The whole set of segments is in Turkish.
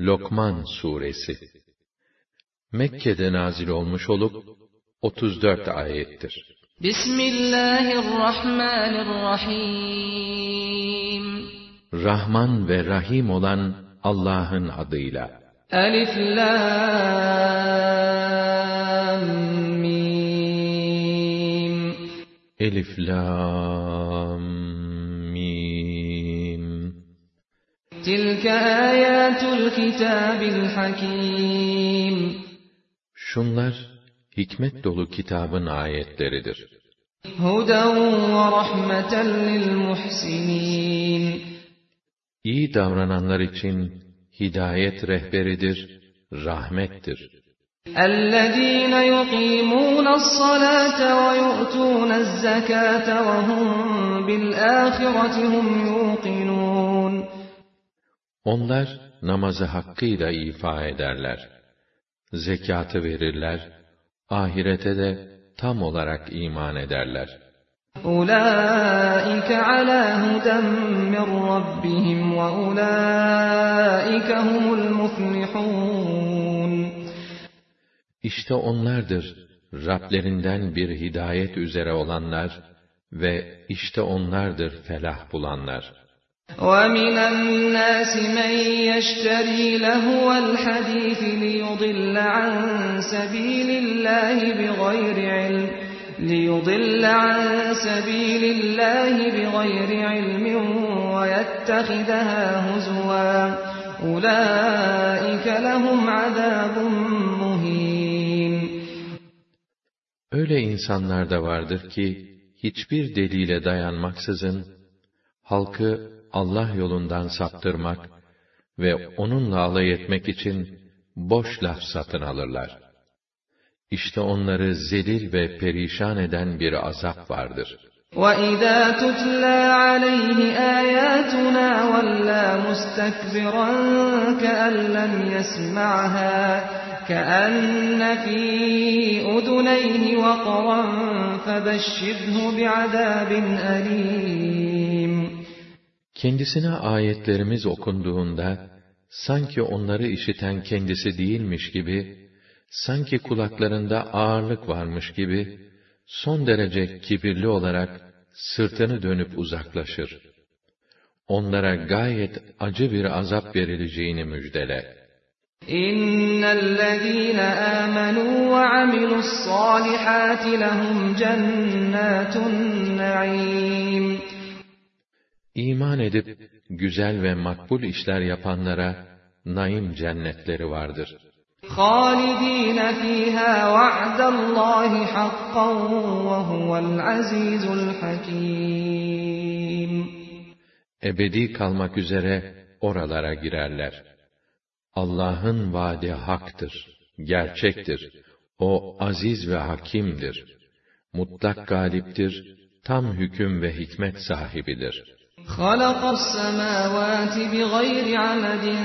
Lokman Suresi Mekke'de nazil olmuş olup 34 ayettir. Bismillahirrahmanirrahim Rahman ve Rahim olan Allah'ın adıyla. Elif Lam Mim Elif Lam Tilke ayatul kitabil hakim Şunlar hikmet dolu kitabın ayetleridir. Huden ve rahmeten lil muhsinin İyi davrananlar için hidayet rehberidir, rahmettir. اَلَّذ۪ينَ يُقِيمُونَ الصَّلَاةَ وَيُؤْتُونَ الزَّكَاةَ وَهُمْ بِالْآخِرَةِ هُمْ يُوقِنُونَ onlar namazı hakkıyla ifa ederler. Zekatı verirler, ahirete de tam olarak iman ederler. Ulaika ala huden min rabbihim ve ulaika humul muflihun. İşte onlardır Rablerinden bir hidayet üzere olanlar ve işte onlardır felah bulanlar. وَمِنَ النَّاسِ مَن يَشْتَرِي لَهْوَ الْحَدِيثِ لِيُضِلَّ عَن سَبِيلِ اللَّهِ بِغَيْرِ عِلْمٍ لِيُضِلَّ عَن سَبِيلِ اللَّهِ بِغَيْرِ عِلْمٍ وَيَتَّخِذَهَا هُزُوًا أُولَٰئِكَ لَهُمْ عَذَابٌ مُّهِينٌ Öyle insanlar da vardır ki, hiçbir delile dayanmaksızın, halkı Allah yolundan saptırmak ve onunla alay etmek için boş laf satın alırlar. İşte onları zelil ve perişan eden bir azap vardır. وَإِذَا تُتْلَى عَلَيْهِ آيَاتُنَا وَلَّى مُسْتَكْبِرًا كَأَن لَّمْ يَسْمَعْهَا كَأَنَّ فِي أُذُنَيْهِ وَقْرًا فَبَشِّرْهُ بِعَذَابٍ أَلِيمٍ Kendisine ayetlerimiz okunduğunda, sanki onları işiten kendisi değilmiş gibi, sanki kulaklarında ağırlık varmış gibi, son derece kibirli olarak sırtını dönüp uzaklaşır. Onlara gayet acı bir azap verileceğini müjdele. اِنَّ الَّذ۪ينَ آمَنُوا وَعَمِلُوا الصَّالِحَاتِ لَهُمْ جَنَّاتُ النَّعِيمِ İman edip, güzel ve makbul işler yapanlara, naim cennetleri vardır. خَالِد۪ينَ ف۪يهَا وَعْدَ اللّٰهِ حَقًّا وَهُوَ الْعَز۪يزُ الْحَك۪يمُ Ebedi kalmak üzere oralara girerler. Allah'ın vaadi haktır, gerçektir. O aziz ve hakimdir. Mutlak galiptir, tam hüküm ve hikmet sahibidir. خَلَقَ السَّمَاوَاتِ بِغَيْرِ عَمَدٍ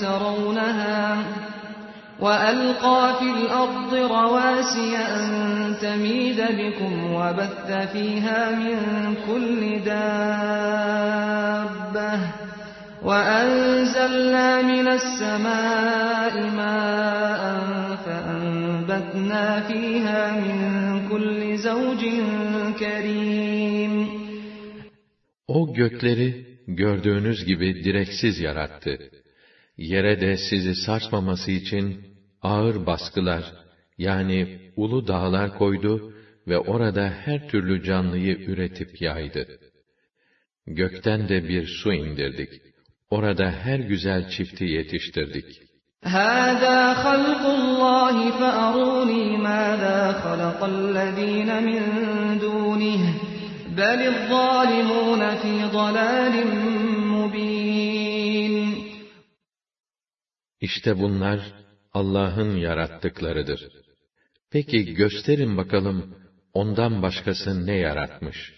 تَرَوْنَهَا وَأَلْقَى فِي الْأَرْضِ رَوَاسِيَ أَن تَمِيدَ بِكُمْ وَبَثَّ فِيهَا مِن كُلِّ دَابَّةٍ وَأَنزَلْنَا مِنَ السَّمَاءِ مَاءً فَأَنبَتْنَا فِيهَا مِن كُلِّ زَوْجٍ كَرِيمٍ O gökleri gördüğünüz gibi direksiz yarattı. Yere de sizi sarsmaması için ağır baskılar, yani ulu dağlar koydu ve orada her türlü canlıyı üretip yaydı. Gökten de bir su indirdik. Orada her güzel çifti yetiştirdik. هَذَا خَلْقُ اللّٰهِ فَأَرُونِي مَاذَا خَلَقَ الَّذ۪ينَ مِنْ دُونِهِ بَلِ الظَّالِمُونَ ف۪ي ضَلَالٍ مُّب۪ينٍ İşte bunlar Allah'ın yarattıklarıdır. Peki gösterin bakalım ondan başkası ne yaratmış?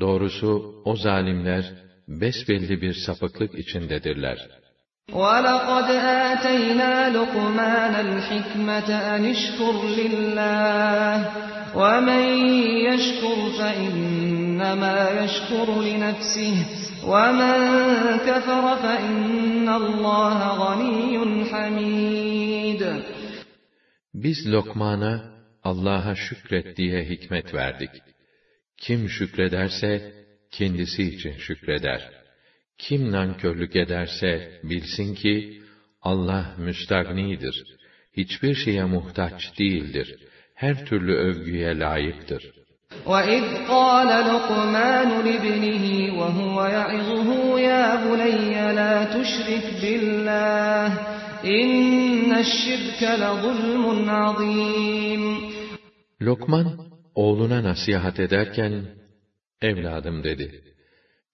Doğrusu o zalimler besbelli bir sapıklık içindedirler. وَلَقَدْ آتَيْنَا لُقْمَانَ الْحِكْمَةَ أَنِ اشْكُرْ لِلَّهِ وَمَنْ يَشْكُرْ فَإِنَّمَا فإنما يشكر لنفسه ومن كفر فإن الله غني حميد Biz Lokman'a Allah'a şükret diye hikmet verdik. Kim şükrederse kendisi için şükreder. Kim nankörlük ederse bilsin ki Allah müstagnidir. Hiçbir şeye muhtaç değildir. Her türlü övgüye layıktır. وَإِذْ قَالَ لُقْمَانُ لِابْنِهِ وَهُوَ يَعِظُهُ يَا بُنَيَّ لَا تُشْرِكْ بِاللَّهِ إِنَّ الشِّرْكَ لَظُلْمٌ عَظِيمٌ Lokman, oğluna nasihat ederken, evladım dedi,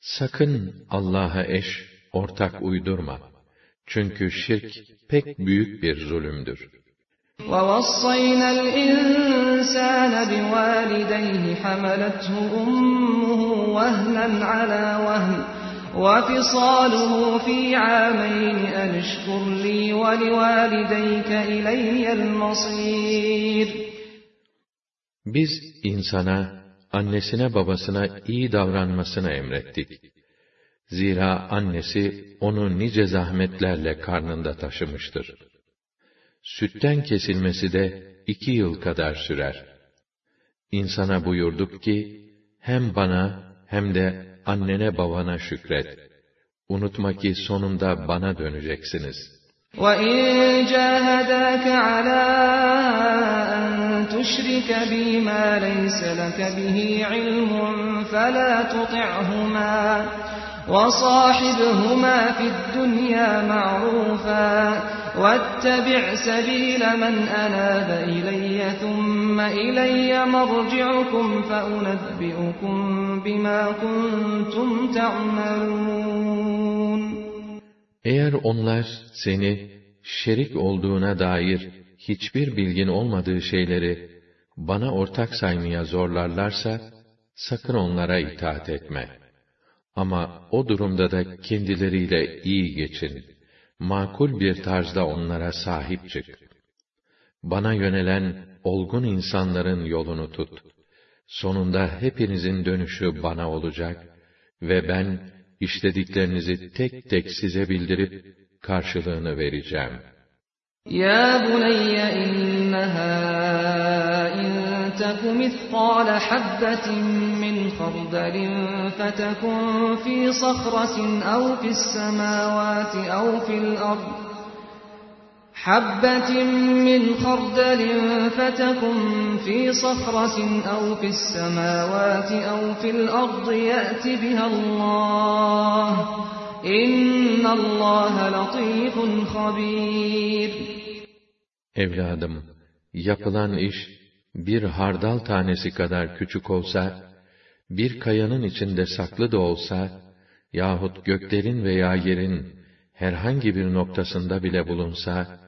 sakın Allah'a eş, ortak uydurma. Çünkü şirk pek büyük bir zulümdür. وَوَصَّيْنَا الْإِنسَانَ بِوَالِدَيْهِ حَمَلَتْهُ أُمُّهُ وَهْنًا عَلَى وَهْنٍ وَفِصَالُهُ فِي عَامَيْنِ أَنِ اشْكُرْ لِي وَلِوَالِدَيْكَ إِلَيَّ الْمَصِيرُ Biz insana, annesine babasına iyi davranmasını emrettik. Zira annesi onu nice zahmetlerle karnında taşımıştır. Sütten kesilmesi de iki yıl kadar sürer. İnsana buyurduk ki, hem bana hem de annene babana şükret. Unutma ki sonunda bana döneceksiniz.'' وَإِن جَاهَدَاكَ عَلَىٰ أَن تُشْرِكَ بِي مَا لَيْسَ لَكَ بِهِ عِلْمٌ فَلَا تُطِعْهُمَا وَصَاحِبْهُمَا فِي الدُّنْيَا مَعْرُوفًا وَاتَّبِعْ سَبِيلَ مَنْ أَنَابَ إِلَيَّ ثُمَّ إِلَيَّ مَرْجِعُكُمْ فَأُنَبِّئُكُم بِمَا كُنتُمْ تَعْمَلُونَ Eğer onlar seni şerik olduğuna dair hiçbir bilgin olmadığı şeyleri bana ortak saymaya zorlarlarsa sakın onlara itaat etme. Ama o durumda da kendileriyle iyi geçin. Makul bir tarzda onlara sahip çık. Bana yönelen olgun insanların yolunu tut. Sonunda hepinizin dönüşü bana olacak ve ben işlediklerinizi tek tek size bildirip karşılığını vereceğim. Ya bunayya innaha in taku mithqala habbatin min khardalin fetekun fi sakhratin aw fis semawati aw fil ard حبة من خردل فتكن في صخرة أو في السماوات أو في الأرض يأت بها الله إن الله لطيف خبير Evladım, yapılan iş bir hardal tanesi kadar küçük olsa, bir kayanın içinde saklı da olsa, yahut göklerin veya yerin herhangi bir noktasında bile bulunsa,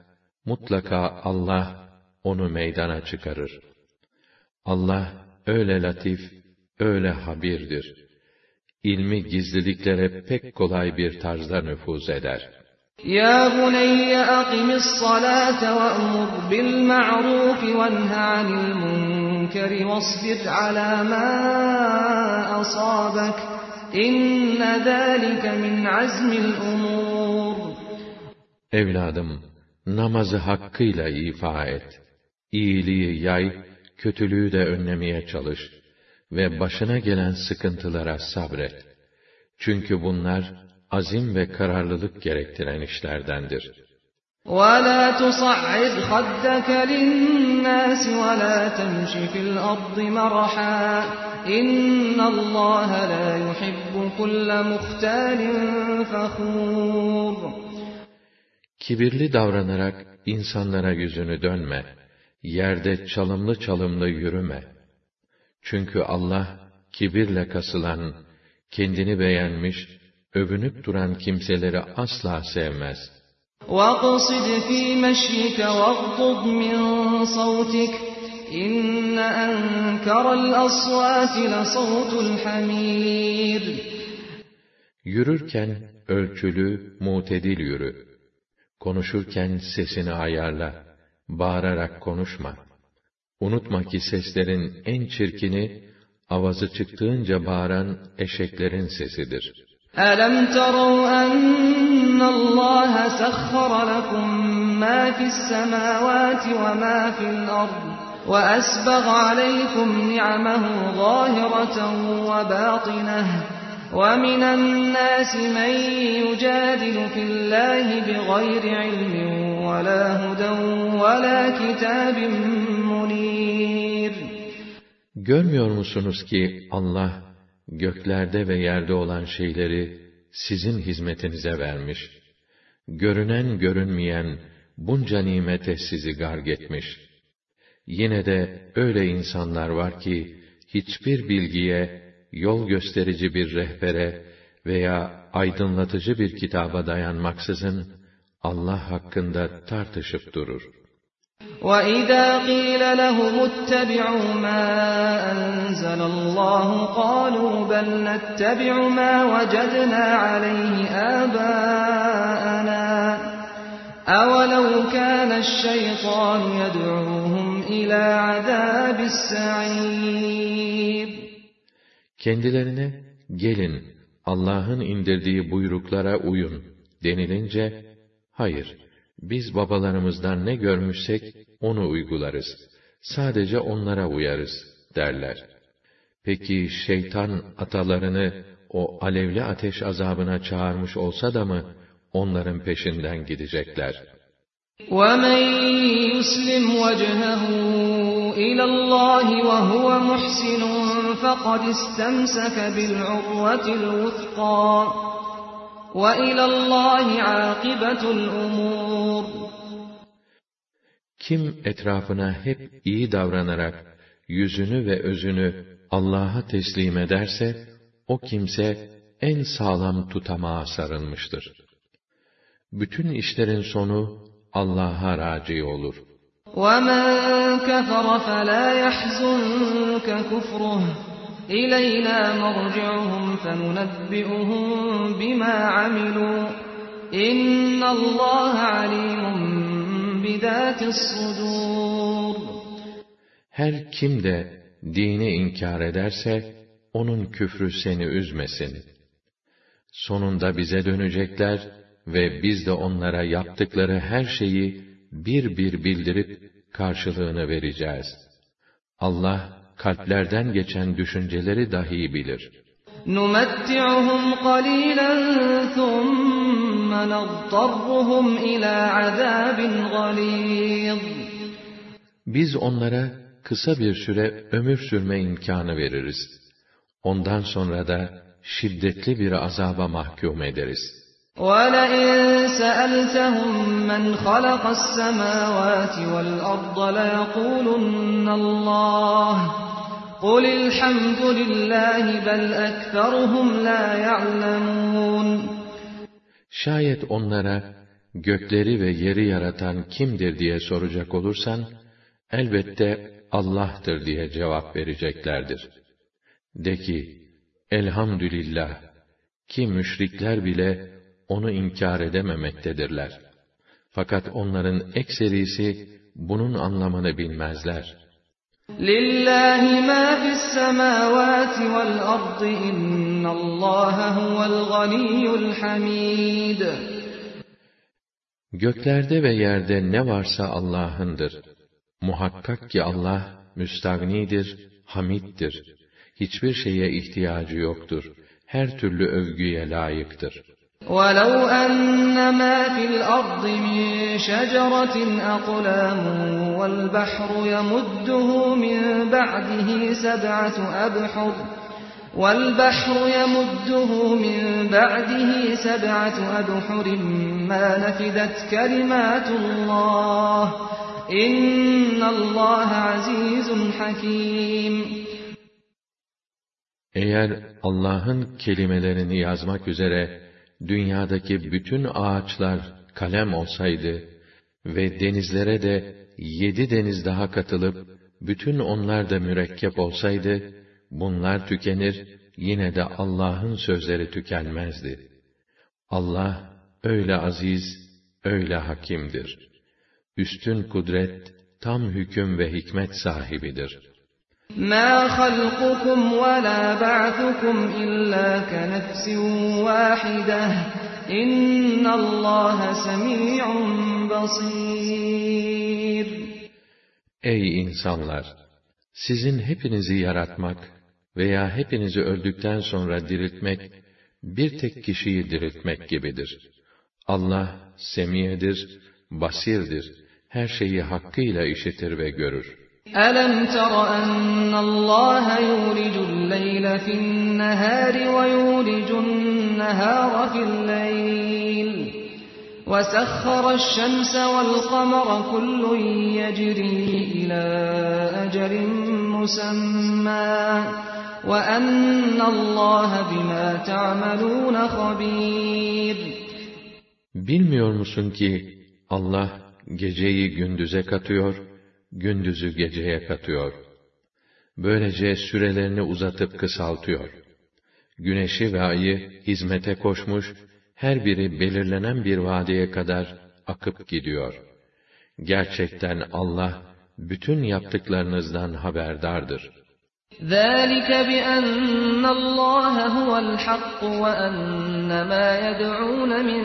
mutlaka Allah onu meydana çıkarır. Allah öyle latif, öyle habirdir. İlmi gizliliklere pek kolay bir tarzda nüfuz eder. Ya buneyye akimis salate ve emur bil ma'ruf ve nha anil munkeri vasbir ala ma asabak. İnne zâlike min azmil umur. Evladım, namazı hakkıyla ifa et. İyiliği yay, kötülüğü de önlemeye çalış ve başına gelen sıkıntılara sabret. Çünkü bunlar azim ve kararlılık gerektiren işlerdendir. وَلَا تُصَعِّرْ خَدَّكَ لِلنَّاسِ وَلَا تَمْشِ فِي الْأَرْضِ مَرَحًا إِنَّ اللَّهَ لَا يُحِبُّ كُلَّ مُخْتَالٍ فَخُورٍ Kibirli davranarak insanlara yüzünü dönme. Yerde çalımlı çalımlı yürüme. Çünkü Allah kibirle kasılan, kendini beğenmiş, övünüp duran kimseleri asla sevmez. وَاقْصِدْ فِي مَشْيِكَ وَاغْضُضْ مِنْ صَوْتِكَ إِنَّ أَنْكَرَ الْأَصْوَاتِ لَصَوْتُ الْحَمِيرِ Yürürken ölçülü, mutedil yürü. Konuşurken sesini ayarla, bağırarak konuşma. Unutma ki seslerin en çirkini, avazı çıktığınca bağıran eşeklerin sesidir. أَلَمْ تَرَوْا أَنَّ اللَّهَ سَخَّرَ لَكُم مَّا فِي السَّمَاوَاتِ وَمَا فِي الْأَرْضِ وَأَسْبَغَ عَلَيْكُمْ نِعَمَهُ ظَاهِرَةً وَبَاطِنَةً وَمِنَ النَّاسِ مَن يُجَادِلُ فِي اللَّهِ بِغَيْرِ عِلْمٍ وَلَا هُدًى وَلَا كِتَابٍ مُنِيرٍ Görmüyor musunuz ki Allah göklerde ve yerde olan şeyleri sizin hizmetinize vermiş. Görünen görünmeyen bunca nimete sizi garg etmiş. Yine de öyle insanlar var ki hiçbir bilgiye, yol gösterici bir rehbere veya aydınlatıcı bir kitaba dayanmaksızın Allah hakkında tartışıp durur. وَإِذَا قِيلَ لَهُمُ اتَّبِعُوا مَا أَنزَلَ اللَّهُ قَالُوا بَلْ نَتَّبِعُ مَا وَجَدْنَا عَلَيْهِ آبَاءَنَا أَوَلَوْ كَانَ الشَّيْطَانُ يَدْعُوهُمْ إِلَى عَذَابِ السَّعِيرِ Kendilerine gelin Allah'ın indirdiği buyruklara uyun denilince hayır biz babalarımızdan ne görmüşsek onu uygularız. Sadece onlara uyarız derler. Peki şeytan atalarını o alevli ateş azabına çağırmış olsa da mı onların peşinden gidecekler? وَمَنْ يُسْلِمْ وَجْهَهُ إِلَى اللَّهِ وَهُوَ مُحْسِنٌ فَقَدِ اسْتَمْسَكَ بِالْعُرْوَةِ الْوُثْقَى وَإِلَى اللّٰهِ عَاقِبَةُ الْأُمُورِ Kim etrafına hep iyi davranarak yüzünü ve özünü Allah'a teslim ederse, o kimse en sağlam tutamağa sarılmıştır. Bütün işlerin sonu Allah'a raci olur. وَمَنْ كَفَرَ فَلَا يَحْزُنْكَ كُفْرُهُ إِلَيْنَا مَرْجِعُهُمْ فَنُنَبِّئُهُم بِمَا عَمِلُوا إِنَّ اللَّهَ عَلِيمٌ بِذَاتِ الصُّدُورِ Her kim de dini inkar ederse, onun küfrü seni üzmesin. Sonunda bize dönecekler ve biz de onlara yaptıkları her şeyi bir bir bildirip karşılığını vereceğiz. Allah kalplerden geçen düşünceleri dahi bilir. نُمَتِّعُهُمْ قَلِيلًا ثُمَّ نَضْطَرُّهُمْ إِلَى عَذَابٍ غَلِيظٍ Biz onlara kısa bir süre ömür sürme imkanı veririz. Ondan sonra da şiddetli bir azaba mahkum ederiz. وَلَئِن سَأَلْتَهُم مَّنْ خَلَقَ السَّمَاوَاتِ وَالْأَرْضَ لَيَقُولُنَّ اللَّهُ قُلِ الْحَمْدُ لِلَّهِ بَلْ أَكْثَرُهُمْ لَا يَعْلَمُونَ Şayet onlara gökleri ve yeri yaratan kimdir diye soracak olursan, elbette Allah'tır diye cevap vereceklerdir. De ki, elhamdülillah, ki müşrikler bile onu inkar edememektedirler. Fakat onların ekserisi bunun anlamını bilmezler. لِلَّهِ مَا فِي السَّمَاوَاتِ وَالْأَرْضِ إِنَّ اللَّهَ هُوَ الْغَنِيُّ الْحَمِيدُ Göklerde ve yerde ne varsa Allah'ındır. Muhakkak ki Allah müstagnidir, hamiddir. Hiçbir şeye ihtiyacı yoktur. Her türlü övgüye layıktır. وَلَوْ أَنَّ مَا فِي الْأَرْضِ مِن شَجَرَةٍ أَقْلَامٌ وَالْبَحْرُ يَمُدُّهُ مِن بَعْدِهِ سَبْعَةُ أَبْحُرٍ وَالْبَحْرُ يَمُدُّهُ مِن بَعْدِهِ سَبْعَةُ أَبْحُرٍ مَا نَفِدَتْ كَلِمَاتُ اللَّهِ إِنَّ اللَّهَ عَزِيزٌ حَكِيمٌ Eğer Allah'ın kelimelerini yazmak üzere dünyadaki bütün ağaçlar kalem olsaydı ve denizlere de yedi deniz daha katılıp bütün onlar da mürekkep olsaydı, bunlar tükenir, yine de Allah'ın sözleri tükenmezdi. Allah öyle aziz, öyle hakimdir. Üstün kudret, tam hüküm ve hikmet sahibidir. مَا خَلْقُكُمْ وَلَا بَعْثُكُمْ إِلَّا كَنَفْسٍ وَاحِدَةٍ اِنَّ اللّٰهَ سَمِيعٌ بَصِيرٌ Ey insanlar! Sizin hepinizi yaratmak veya hepinizi öldükten sonra diriltmek, bir tek kişiyi diriltmek gibidir. Allah, semiyedir, basirdir, her şeyi hakkıyla işitir ve görür. أَلَمْ تَرَ أَنَّ اللّٰهَ يُولِجُ اللَّيْلَ فِي النَّهَارِ وَيُولِجُ النَّهَارَ فِي اللَّيْلِ وَسَخَّرَ الشَّمْسَ وَالْقَمَرَ كُلٌّ يَجْرِي إِلَى أَجَلٍ مُّسَمًّى وَأَنَّ اللّٰهَ بِمَا تَعْمَلُونَ خَبِيرٌ Bilmiyor musun ki Allah geceyi gündüze katıyor, gündüzü geceye katıyor. Böylece sürelerini uzatıp kısaltıyor. Güneşi ve ayı hizmete koşmuş, her biri belirlenen bir vadeye kadar akıp gidiyor. Gerçekten Allah, bütün yaptıklarınızdan haberdardır. ذَٰلِكَ بِأَنَّ اللّٰهَ هُوَ الْحَقُّ وَأَنَّ مَا يَدْعُونَ مِن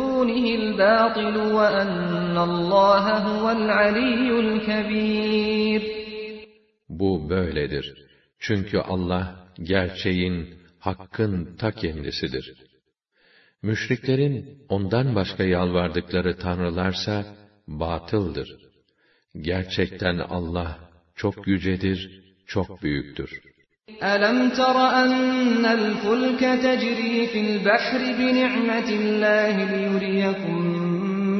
دُونِهِ الْبَاطِلُ وَأَنَّ اللّٰهَ هُوَ الْعَلِيُّ الْكَبِيرُ Bu böyledir. Çünkü Allah, gerçeğin, hakkın ta kendisidir. Müşriklerin ondan başka yalvardıkları tanrılarsa batıldır. Gerçekten Allah çok yücedir, çok büyüktür. أَلَمْ تَرَ أَنَّ الْفُلْكَ تَجْرِي فِي الْبَحْرِ بِنِعْمَةِ اللّٰهِ لِيُرِيَكُم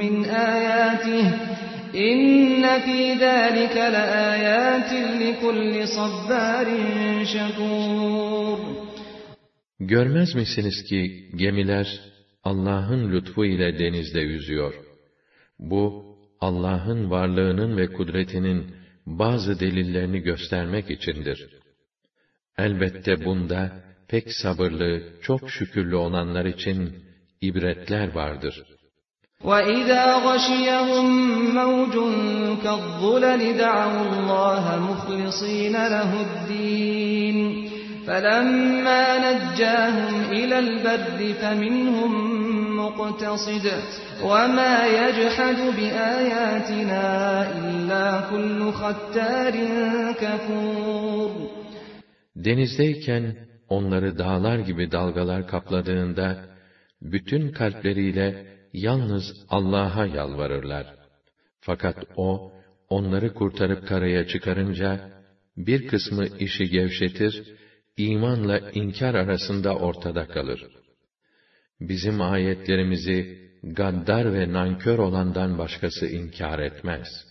مِّنْ آيَاتِهِ إِنَّ فِي ذَٰلِكَ لَآيَاتٍ لِكُلِّ صَبَّارٍ شَكُورٍ Görmez misiniz ki gemiler Allah'ın lütfu ile denizde yüzüyor. Bu Allah'ın varlığının ve kudretinin bazı delillerini göstermek içindir. Elbette bunda pek sabırlı, çok şükürlü olanlar için ibretler vardır. وَإِذَا غَشِيَهُم مَّوْجٌ كَالظُّلَلِ دَعَوُا اللَّهَ مُخْلِصِينَ لَهُ الدِّينَ فَلَمَّا نَجَّاهُمْ إِلَى الْبَرِّ فَمِنْهُم مُّقْتَصِدٌ وَمَا يَجْحَدُ بِآيَاتِنَا إِلَّا كُلُّ خَتَّارٍ كَفُورٍ Denizdeyken onları dağlar gibi dalgalar kapladığında, bütün kalpleriyle yalnız Allah'a yalvarırlar. Fakat O, onları kurtarıp karaya çıkarınca, bir kısmı işi gevşetir, imanla inkar arasında ortada kalır. Bizim ayetlerimizi gaddar ve nankör olandan başkası inkar etmez.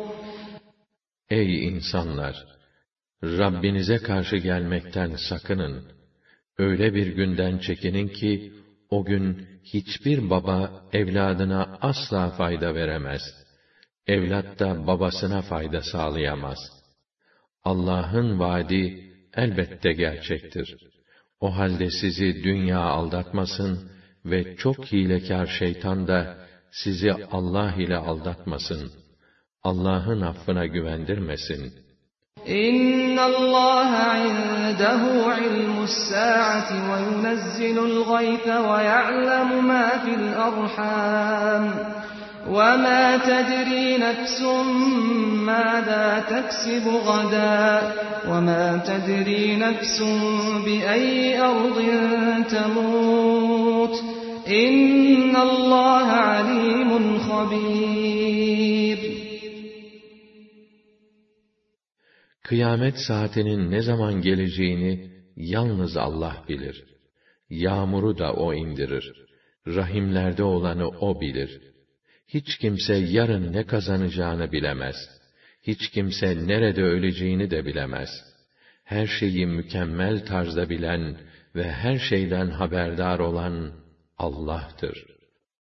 Ey insanlar! Rabbinize karşı gelmekten sakının. Öyle bir günden çekinin ki, o gün hiçbir baba evladına asla fayda veremez. Evlat da babasına fayda sağlayamaz. Allah'ın vaadi elbette gerçektir. O halde sizi dünya aldatmasın ve çok hilekâr şeytan da sizi Allah ile aldatmasın. Allah'ın affına güvendirmesin. إن الله عنده علم الساعة وينزل الغيث ويعلم ما في الأرحام وما تدري نفس ماذا تكسب غدا وما تدري نفس بأي أرض تموت إن الله عليم خبير Kıyamet saatinin ne zaman geleceğini yalnız Allah bilir. Yağmuru da O indirir. Rahimlerde olanı O bilir. Hiç kimse yarın ne kazanacağını bilemez. Hiç kimse nerede öleceğini de bilemez. her şeyi mükemmel tarzda bilen ve her şeyden haberdar olan Allah'tır.